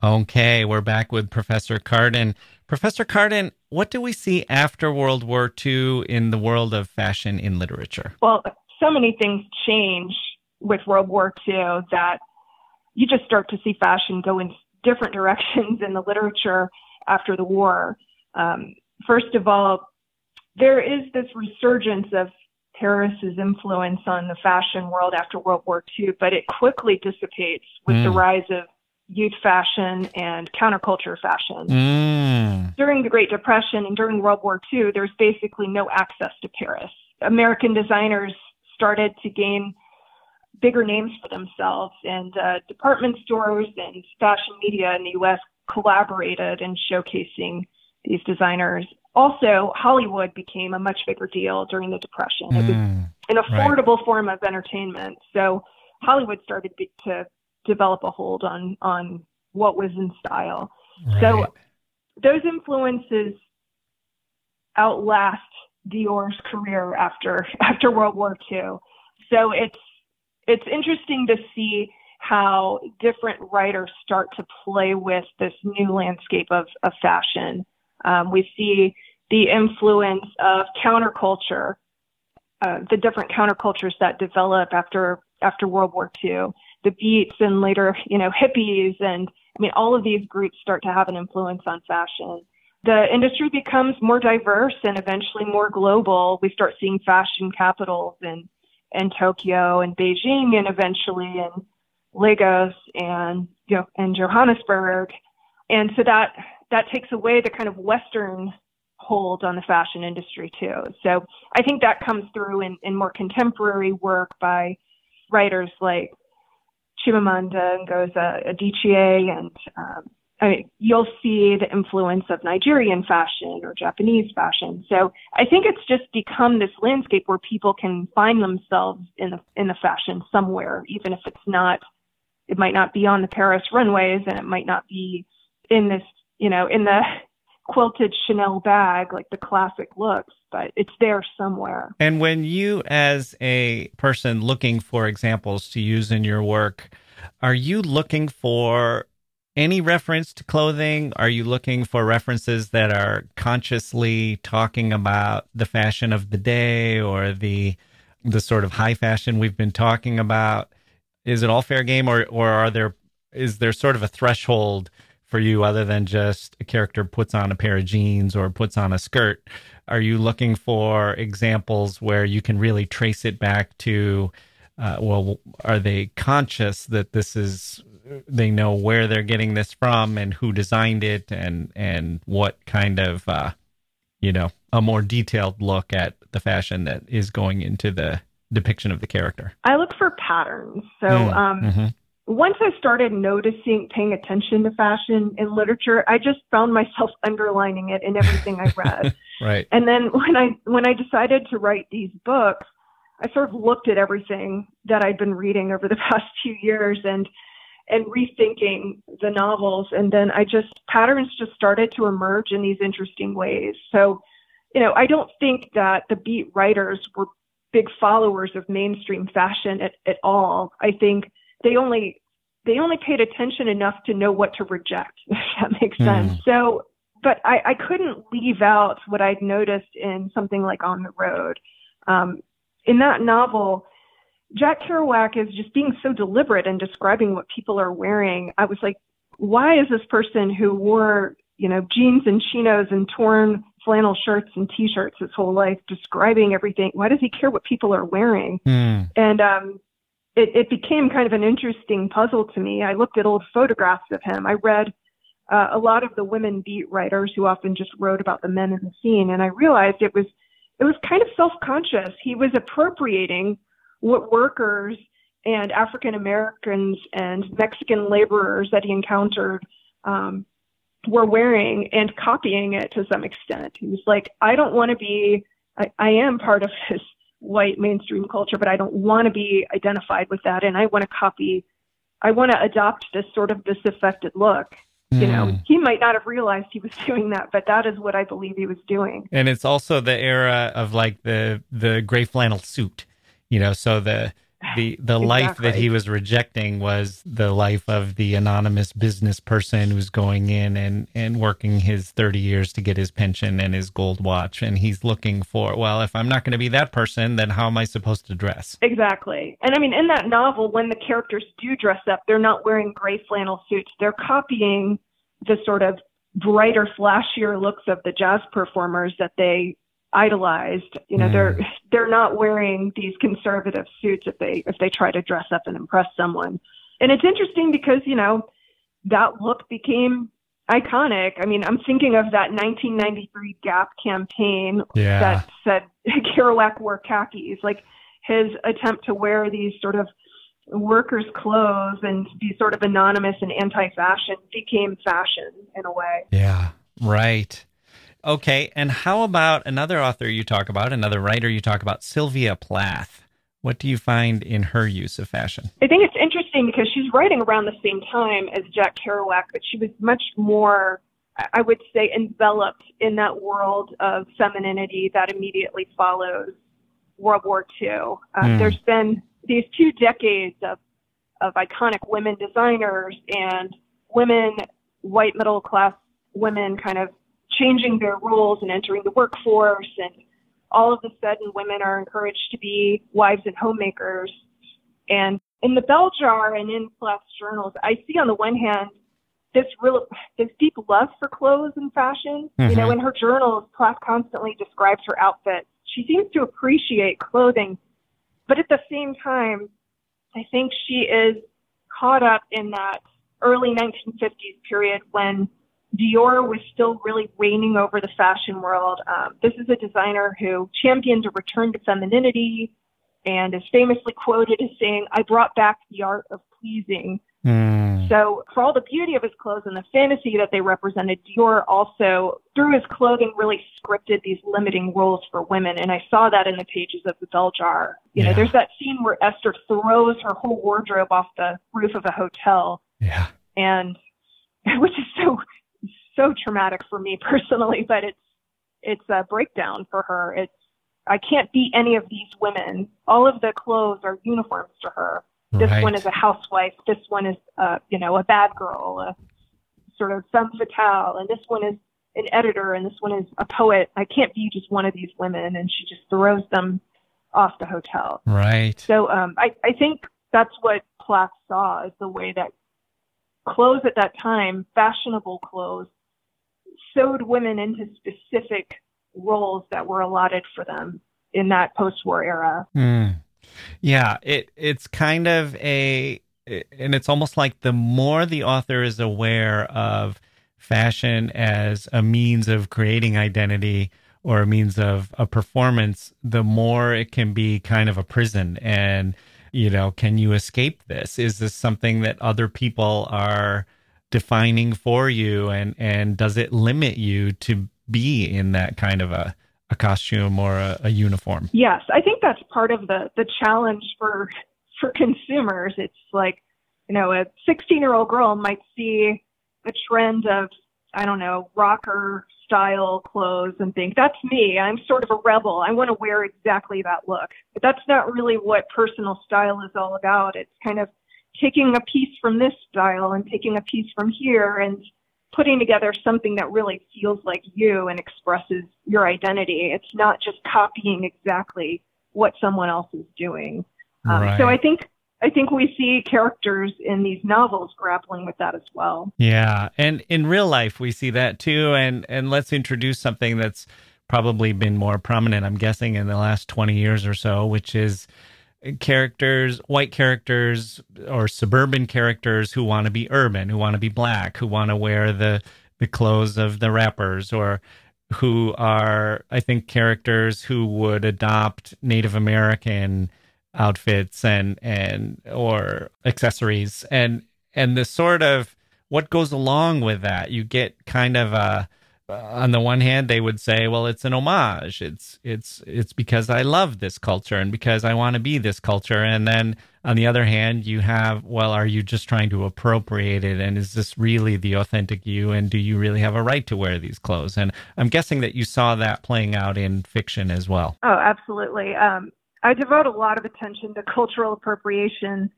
Okay, we're back with Professor Cardon. Professor Cardon, what do we see after World War II in the world of fashion in literature?
Well, so many things change with World War II that you just start to see fashion go in different directions in the literature after the war. Um, first of all, there is this resurgence of Paris's influence on the fashion world after World War II, but it quickly dissipates with mm. the rise of youth fashion and counterculture fashion. Mm. During the Great Depression and during World War II, there's basically no access to Paris. American designers started to gain bigger names for themselves, and uh, department stores and fashion media in the U.S. collaborated in showcasing these designers. Also, Hollywood became a much bigger deal during the Depression. Mm, it was mm. an affordable right. form of entertainment. So Hollywood started to develop a hold on on what was in style. Right. So those influences outlast Dior's career after <laughs> after World War II. So it's it's interesting to see how different writers start to play with this new landscape of, of fashion. Um, we see the influence of counterculture, uh, the different countercultures that develop after after World War II, the Beats and later, you know, hippies, and I mean, all of these groups start to have an influence on fashion. The industry becomes more diverse and eventually more global. We start seeing fashion capitals in in Tokyo and Beijing, and eventually in Lagos and you know, and Johannesburg, and so that that takes away the kind of Western hold on the fashion industry too. So I think that comes through in, in more contemporary work by writers like Chimamanda Ngozi Adichie and um, I mean, you'll see the influence of Nigerian fashion or Japanese fashion. So I think it's just become this landscape where people can find themselves in the in the fashion somewhere, even if it's not. It might not be on the Paris runways, and it might not be in this, you know, in the <laughs> quilted Chanel bag, like the classic looks, but it's there somewhere.
And when you, as a person looking for examples to use in your work, are you looking for any reference to clothing? Are you looking for references that are consciously talking about the fashion of the day or the the sort of high fashion we've been talking about? Is it all fair game, or or are there is there sort of a threshold for you other than just a character puts on a pair of jeans or puts on a skirt? Are you looking for examples where you can really trace it back to? Uh, well, are they conscious that this is they know where they're getting this from and who designed it and and what kind of uh, you know a more detailed look at the fashion that is going into the depiction of the character.
I look for patterns. So mm, um, mm-hmm. once I started noticing, paying attention to fashion in literature, I just found myself <laughs> underlining it in everything I read. <laughs>
right.
And then when I when I decided to write these books, I sort of looked at everything that I'd been reading over the <laughs> past few years and and rethinking the novels. And then I just, patterns just started to emerge in these interesting ways. So, you know, I don't think that the beat writers were big followers of mainstream fashion at, at all. I think they only, they only paid attention enough to know what to reject, <laughs> if that makes mm. sense. So, but I, I couldn't leave out what I'd noticed in something like On the Road. Um, in that novel, Jack Kerouac is just being so deliberate in describing what people are wearing. I was like, why is this person who wore, you know, jeans and chinos and torn flannel shirts and t-shirts his whole life describing everything? Why does he care what people are wearing? Mm. And um, it, it became kind of an interesting puzzle to me. I looked at old photographs of him. I read uh, a lot of the women beat writers who often just wrote about the men in the scene, and I realized it was it was kind of self-conscious. He was appropriating what workers and African Americans and Mexican laborers that he encountered um, were wearing and copying it to some extent. He was like, I don't want to be, I, I am part of this white mainstream culture, but I don't want to be identified with that. And I want to copy, I want to adopt this sort of disaffected look. Mm. You know, hmm. he might not have realized he was <laughs> doing that, but that is what I believe he was doing.
And it's also the era of like the the gray flannel suit you know so the the the exactly. <sighs> life that he was rejecting was the life of the anonymous business person who's going in and and working his 30 years to get his pension and his gold watch. And he's looking for well if i'm not going to be that person then how am i supposed to dress?
Exactly. And i mean in that novel when the characters do dress up they're not wearing gray flannel suits. They're copying the sort of brighter flashier looks of the jazz performers that they idolized. You know, mm. they're <laughs> they're not wearing these conservative suits if they if they try to dress up and impress someone. And it's interesting because, you know, that look became iconic. I mean, I'm thinking of that 1993 Gap campaign yeah. that said <laughs> Kerouac wore khakis. Like his attempt to wear these sort of workers' clothes and be sort of anonymous and anti-fashion became fashion in a way.
Yeah, right. Okay, and how about another author you talk about, another writer you talk about, Sylvia Plath? What do you find in her use of fashion?
I think it's interesting because she's writing around the same time as Jack Kerouac, but she was much more, I would say, enveloped in that world of femininity that immediately follows World War II. Uh, mm. There's been these two decades of, of iconic women designers and women, white middle class women, kind of changing their roles and entering the workforce and all of a sudden women are encouraged to be wives and homemakers. And in the bell jar and in Plath's journals, I see on the one hand this real this deep love for clothes and fashion. Mm-hmm. You know, mm-hmm. in her journals, Plath constantly describes her outfits. She seems to appreciate clothing, but at the same time, I think she is caught up in that early 1950s period when Dior was still really reigning over the fashion world. Um, this is a designer who championed a return to femininity and is famously quoted as saying, I brought back the art of pleasing
Mm.
So, for all the beauty of his clothes and the fantasy that they represented, Dior also, through his clothing, really scripted these limiting roles for women. And I saw that in the pages of the Bell Jar. You know, there's that scene where Esther throws her whole wardrobe off the roof of a hotel,
Yeah.
and <laughs> which is so so traumatic for me <laughs> personally. But it's it's a breakdown for her. It's I can't be any of these women. All of the clothes are uniforms to her this
right.
one is a housewife. This one is, uh, you know, a bad girl, a sort of femme fatale, and this one is an editor, and this one is a poet. I can't be just one of these women, and she just throws them off the hotel.
right.
So um, I, I think that's what Plath saw is the way that clothes at that time, fashionable clothes, sewed women into specific roles that were allotted for them in that post-war era.
Mm. Yeah, it it's kind of a and it's almost like the more the author is aware of fashion as a means of creating identity or a means of a performance, the more it can be kind of a prison and you know, can you escape this? Is this something that other people are defining for you and and does it limit you to be in that kind of a a costume or a, a uniform?
Yes, I think that's part of the the challenge for for consumers. It's like, you know, a 16 year old girl might see a trend of I don't know rocker style clothes and think that's me. I'm sort of a rebel. I want to wear exactly that look. But that's not really what personal style is all about. It's kind of taking a piece from this style and taking a piece from here and putting together something that really feels like you and expresses your identity. It's not just copying exactly what someone else is doing. Um,
Right.
So I think I think we see characters in these novels grappling with that as well.
Yeah, and in real life we see that too. And and let's introduce something that's probably been more prominent, I'm guessing, in the last twenty years or so, which is characters, white characters or suburban characters who want to be urban, who want to be black, who want to wear the the clothes of the rappers, or who are, I think, characters who would adopt Native American outfits and and or accessories. And and the sort of what goes along with that you get kind of a on the one hand they would say well it's an homage. It's it's it's because i love this culture and because i want to be this culture. And then on the other hand you have well are you just trying to appropriate it? And is this really the authentic you? And do you really have a right to wear these clothes? And i'm guessing that you saw that playing out in fiction as well.
Oh, absolutely. Um, I devote a lot of attention to cultural appropriation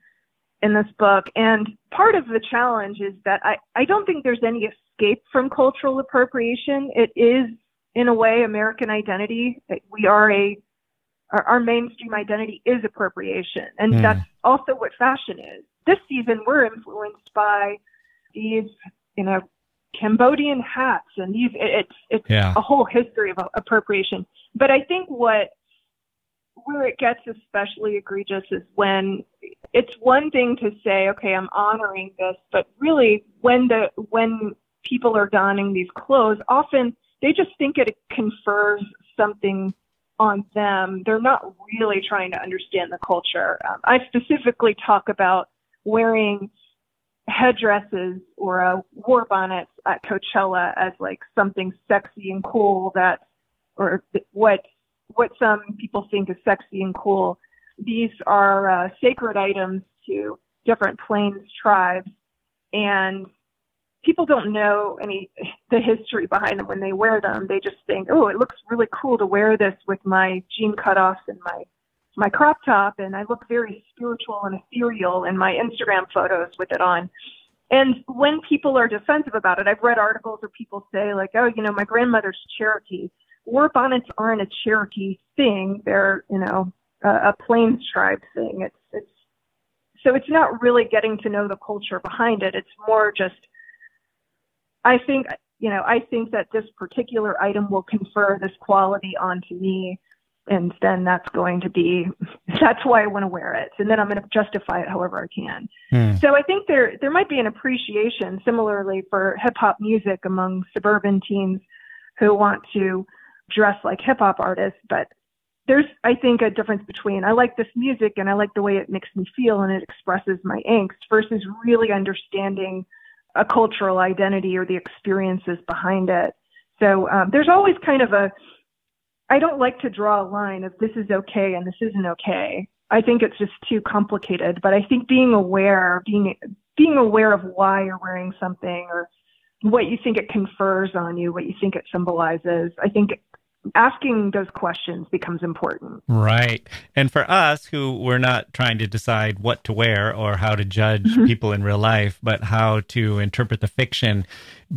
in this book. And part of the challenge is that I, I don't think there's any escape from cultural appropriation. It is, in a way, American identity. We are a, our, our mainstream identity is appropriation. And
Hmm.
that's also what fashion is. This season, we're influenced by these, you know, Cambodian hats and these, it, it's, it's
yeah
a whole history of appropriation. But I think what where it gets especially egregious is when it's one thing to say, okay, I'm honoring this, but really when the when people are donning these clothes, often they just think it confers something on them. They're not really trying to understand the culture. Um, I specifically talk about wearing headdresses or uh, war bonnets at Coachella as like something sexy and cool that, or what what some people think is sexy and cool. These are uh, sacred items to different plains tribes, and people don't know any the history behind them when they wear them. They just think, oh, it looks really cool to wear this with my jean cutoffs and my my crop top, and I look very spiritual and ethereal in my Instagram photos with it on. And when people are defensive about it, I've read articles where people say like, oh, you know, my grandmother's Cherokee. War bonnets aren't a Cherokee thing; they're, you know, a, a Plains tribe thing. It's it's so it's not really getting to know the culture behind it. It's more just, I think, you know, I think that this particular item will confer this quality onto me, and then that's going to be that's why I want to wear it, and then I'm going to justify it however I can.
Hmm.
So I think there there might be an appreciation similarly for hip hop music among suburban teens who want to dress like hip hop artists, but there's I think a difference between I like this music and I like the way it makes me feel and it expresses my angst versus really understanding a cultural identity or the experiences behind it. So um, there's always kind of a I don't like to draw a line of this is okay and this isn't okay. I think it's just too complicated. But I think being aware, being being aware of why you're wearing something or what you think it confers on you, what you think it symbolizes, I think asking those questions becomes important.
Right. And for us who we're not trying to decide what to wear or how to judge mm-hmm. people in real life, but how to interpret the fiction,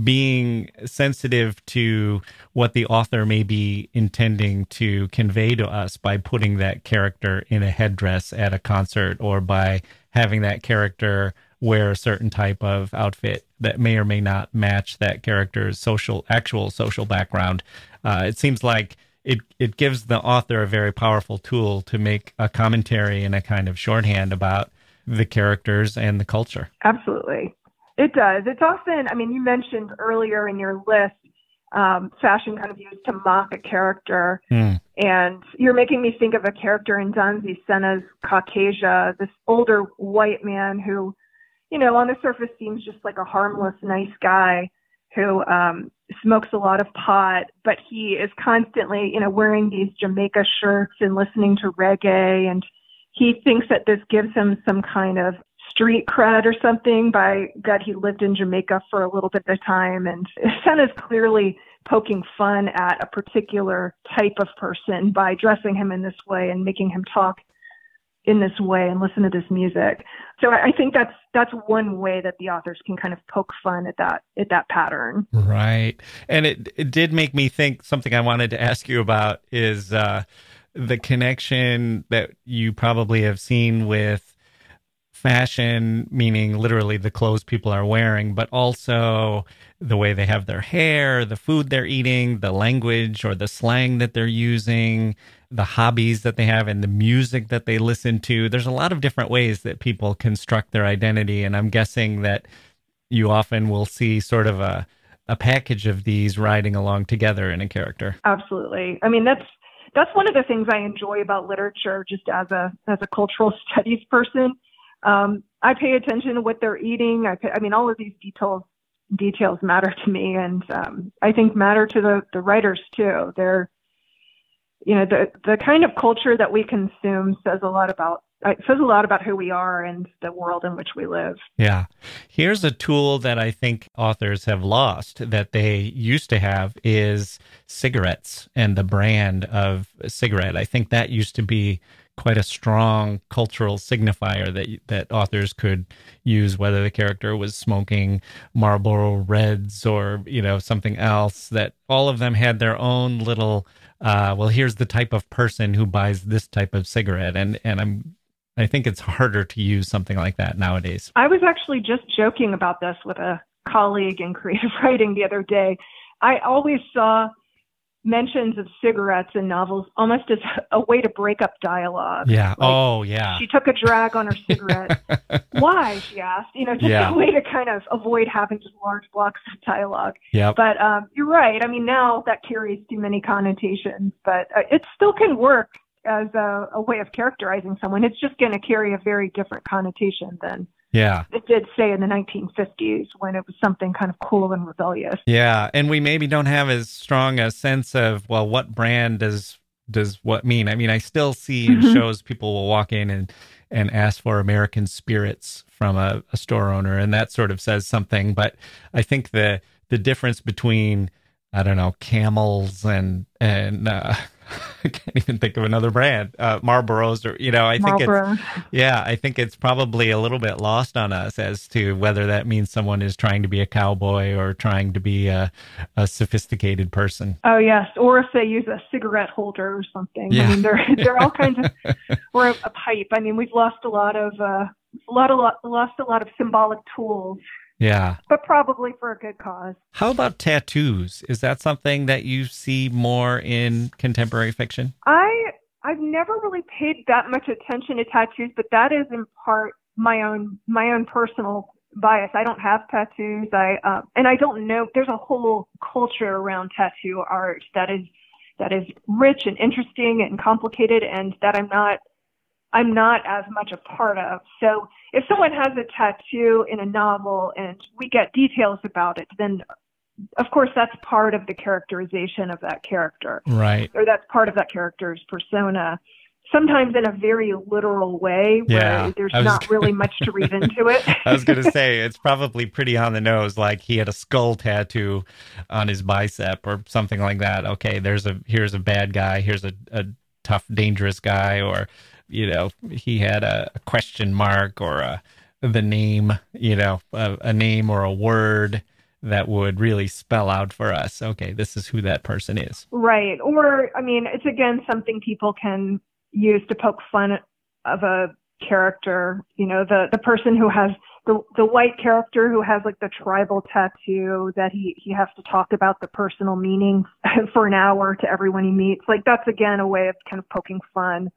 being sensitive to what the author may be intending to convey to us by putting that character in a headdress at a concert or by having that character wear a certain type of outfit that may or may not match that character's social actual social background uh, it seems like it it gives the author a very powerful tool to make a commentary and a kind of shorthand about the characters and the culture.
Absolutely, it does. It's often. I mean, you mentioned earlier in your list um, fashion kind of used to mock a character. Mm. And you're making me think of a character in Danzy Senna's Caucasia, this older white man who, you know, on the surface seems just like a harmless, nice guy who um, smokes a lot of pot, but he is constantly, you know, wearing these Jamaica shirts and listening to reggae. And he thinks that this gives him some kind of street cred or something by that he lived in Jamaica for a little bit of time. And Senna's clearly poking fun at a particular type of person by dressing him in this way and making him talk in this way and listen to this music. So I think that's that's one way that the authors can kind of poke fun at that at that pattern.
Right. And it it did make me think something I wanted to ask you about is uh the connection that you probably have seen with fashion, meaning literally the clothes people are wearing, but also the way they have their hair, the food they're eating, the language or the slang that they're using, the hobbies that they have and the music that they listen to. There's a lot of different ways that people construct their identity. And I'm guessing that you often will see sort of a, a package of these riding along together in a character.
Absolutely. I mean, that's that's one of the things I enjoy about literature, just as a as a cultural <laughs> studies person. Um, I pay attention to what they're eating. I, pay, I mean, all of these details details matter to me, and um, I think matter to the the writers too. They're you know the the kind of culture that we consume says a lot about it says a lot about who we are and the world in which we live.
Yeah. Here's a tool that I think authors have lost that they used to have is cigarettes and the brand of cigarette. I think that used to be quite a strong cultural signifier that that authors could use whether the character was smoking Marlboro Reds or you know something else that all of them had their own little uh, well, here's the type of person who buys this type of cigarette, and and I'm I think it's harder to use something like that nowadays.
I was actually just joking about this with a colleague in creative <laughs> writing the other day. I always saw mentions of cigarettes in novels almost as a way to break up dialogue.
Yeah. Like, oh, yeah.
She took a drag on her <laughs> cigarette. Why? She asked. You know, just yeah. a way to kind of avoid having just large blocks of dialogue.
Yeah.
But um, you're right. I mean, now that carries too many connotations, but uh, it still can work as a, a way of characterizing someone. It's just going to carry a very different connotation than
yeah.
It did say in the 1950s when it was something kind of cool and rebellious.
Yeah, and we maybe don't have as strong a sense of well, what brand does does what mean? I mean, I still see in mm-hmm. shows people will walk in and and ask for American spirits from a, a store owner, and that sort of says something. But I think the the difference between I don't know camels and and uh, <laughs> I can't even think of another brand, uh, Marlboros, or you know, I think
Marlboro.
it's yeah, I think it's probably a little bit lost on us as to whether that means someone is trying to be a cowboy or trying to be a, a sophisticated person.
Oh yes, or if they use a cigarette holder or something. Yeah. I mean, they're <laughs> they're all kinds of or a, a pipe. I mean, we've lost a lot of uh, a lot, of lost a lot of symbolic tools
yeah.
But probably for a good cause.
How about tattoos? Is that something that you see more in contemporary fiction?
I I've never really paid that much attention to tattoos, but that is in part my own my own personal bias. I don't have tattoos. I uh, and I don't know. There's a whole culture around tattoo art that is that is rich and interesting and complicated and that I'm not I'm not as much a part of. So if someone has a tattoo in a novel and we get details about it, then of course that's part of the characterization of that character.
Right.
Or that's part of that character's persona. Sometimes in a very literal way where
Yeah,
there's
was
not really <laughs> much to read into it.
I was going to say it's probably pretty on the nose, like he had a skull tattoo on his bicep or something like that. Okay, there's a here's a bad guy, here's a, a tough, dangerous guy, or you know he had a, question mark or a the name, you know, a, a name or a word that would really spell out for us. Okay, this is who that person is.
Right. Or, I mean, it's again something people can use to poke fun of a character. You know, the, the person who has the, the white character who has like the tribal tattoo that he, he has to talk about the personal meaning <laughs> for an hour to everyone he meets. Like that's again a way of kind of poking fun.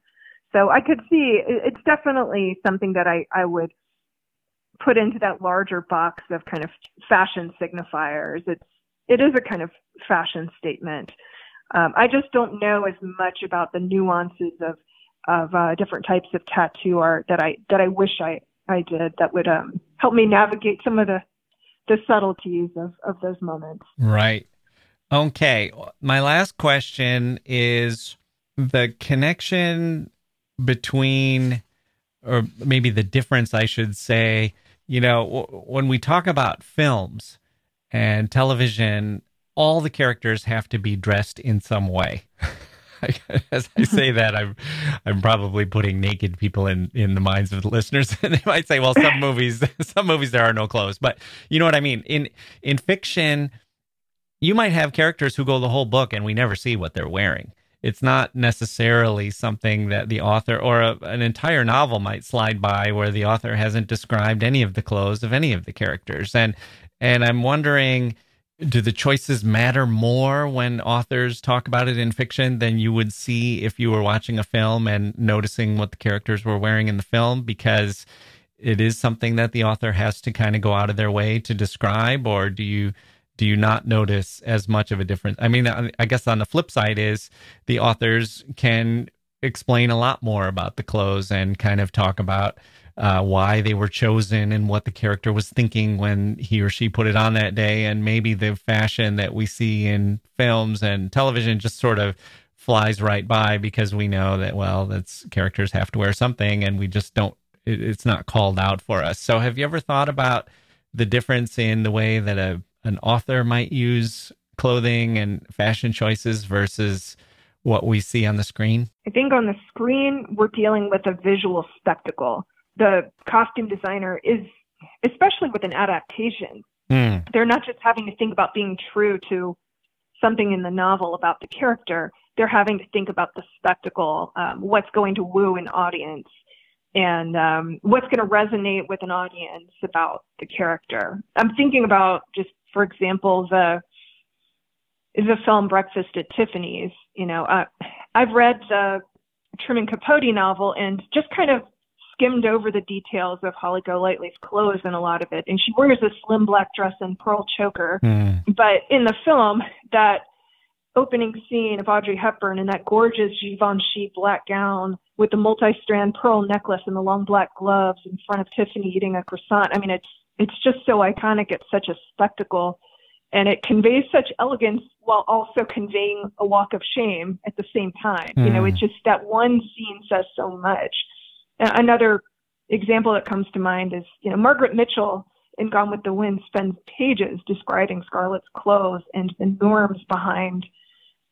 So I could see it's definitely something that I, I would put into that larger box of kind of fashion signifiers. It's, it is a kind of fashion statement. Um, I just don't know as much about the nuances of of uh, different types of tattoo art that I that I wish I I did that would um, help me navigate some of the the subtleties of of those moments.
Right. Okay. My last question is the connection between, or maybe the difference, I should say, you know, w- when we talk about films and television, all the characters have to be dressed in some way. <laughs> As I say <laughs> that, I'm I'm probably putting naked people in in the minds of the listeners, and <laughs> they might say, "Well, some movies, some movies there are no clothes," but you know what I mean. In in fiction, you might have characters who go the whole book and we never see what they're wearing. It's not necessarily something that the author or a, an entire novel might slide by where the author hasn't described any of the clothes of any of the characters. And and I'm wondering do the choices matter more when authors talk about it in fiction than you would see if you were watching a film and noticing what the characters were wearing in the film because it is something that the author has to kind of go out of their way to describe or do you do you not notice as much of a difference? I mean i guess on the flip side is the authors can explain a lot more about the clothes and kind of talk about uh, why they were chosen and what the character was thinking when he or she put it on that day. And maybe the fashion that we see in films and television just sort of flies right by because we know that well that's characters have to wear something and we just don't it, it's not called out for us. So have you ever thought about the difference in the way that a an author might use clothing and fashion choices versus what we see on the screen
I think on the screen we're dealing with a visual spectacle. The costume designer is, especially with an adaptation,
Hmm.
they're not just having to think about being true to something in the novel about the character. They're having to think about the spectacle, um, what's going to woo an audience, and um, what's going to resonate with an audience about the character. I'm thinking about just, for example, the is the film Breakfast at Tiffany's. You know, uh, I've read the Truman Capote novel and just kind of skimmed over the details of Holly Golightly's clothes in a lot of it. And she wears a slim black dress and pearl choker.
Hmm.
But in the film, that opening scene of Audrey Hepburn in that gorgeous Givenchy black gown with the multi-strand pearl necklace and the long black gloves in front of Tiffany eating a croissant. I mean, it's it's just so iconic. It's such a spectacle, and it conveys such elegance while also conveying a walk of shame at the same time. You know,
Mm.
it's just that one scene says so much. Another example that comes to mind is, you know, Margaret Mitchell in Gone with the Wind spends pages describing Scarlett's clothes and the norms behind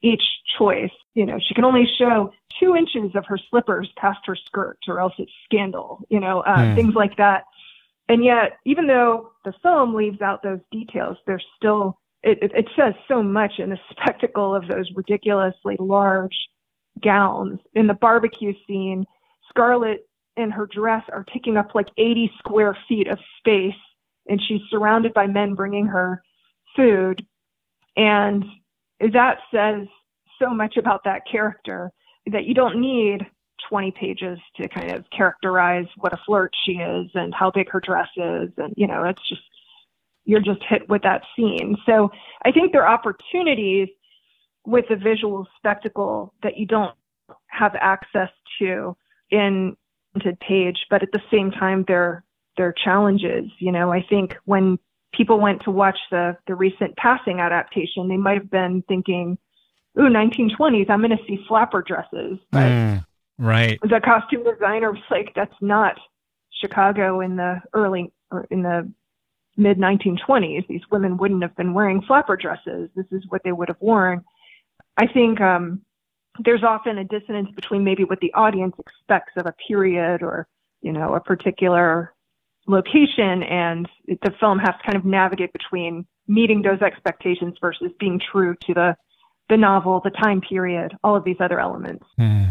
each choice. You know, she can only show two inches of her slippers past her skirt or else it's scandal, you know, uh,
Hmm.
things like that. And yet, even though the film leaves out those details, there's still, it, it, it says so much in the <laughs> spectacle of those ridiculously large gowns. In the barbecue scene, Scarlett and her dress are taking up like 80 square feet of space, and she's surrounded by men bringing her food. And that says so much about that character that you don't need 20 pages to kind of characterize what a flirt she is and how big her dress is. And, you know, it's just, you're just hit with that scene. So I think there are opportunities with a visual spectacle that you don't have access to in printed page, but at the same time, they're they're challenges. You know, I think when people went to watch the the recent Passing adaptation, they might have been thinking, "Ooh, 1920s, I'm going to see flapper dresses." But
Mm, right.
the costume designer was like, "That's not Chicago in the early or in the mid 1920s. These women wouldn't have been wearing flapper dresses. This is what they would have worn." I think um, there's often a dissonance between maybe what the audience expects of a period or you know a particular location and the film has to kind of navigate between meeting those expectations versus being true to the the novel the time period all of these other elements
Hmm,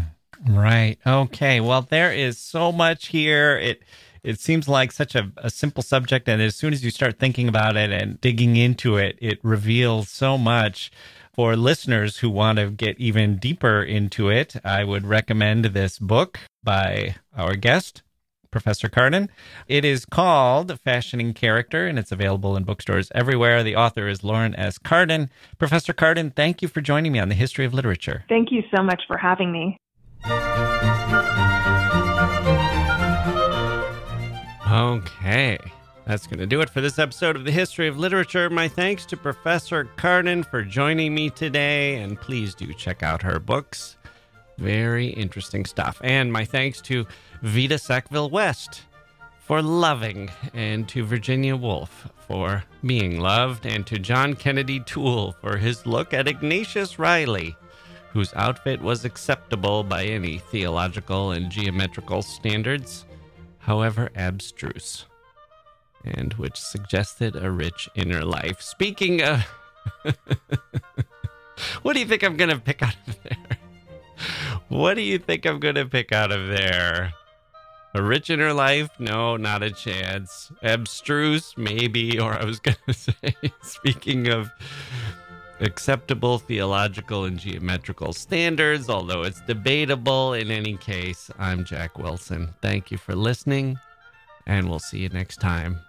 Right. Okay. Well, there is so much here. It it seems like such a, a simple subject, and as soon as you start thinking about it and digging into it, it reveals so much. For listeners who want to get even deeper into it, I would recommend this book by our guest, Professor Cardon. It is called Fashioning Character, and it's available in bookstores everywhere. The author is Lauren S. Cardon. Professor Cardon, thank you for joining me on the history of literature.
thank you so much for having me
Okay. That's going to do it for this episode of the History of Literature. My thanks to Professor Cardon for joining me today, and please do check out her books. Very interesting stuff. And my thanks to Vita Sackville West for loving, and to Virginia Woolf for being loved, and to John Kennedy Toole for his look at Ignatius Reilly, whose outfit was acceptable by any theological and geometrical standards, however abstruse and which suggested a rich inner life. Speaking of, <laughs> what do you think I'm going to pick out of there? What do you think I'm going to pick out of there? A rich inner life? No, not a chance. Abstruse? Maybe. Or I was going <laughs> to say, speaking of acceptable theological and geometrical standards, although it's debatable, in any case, I'm Jacke Wilson. Thank you for listening, and we'll see you next time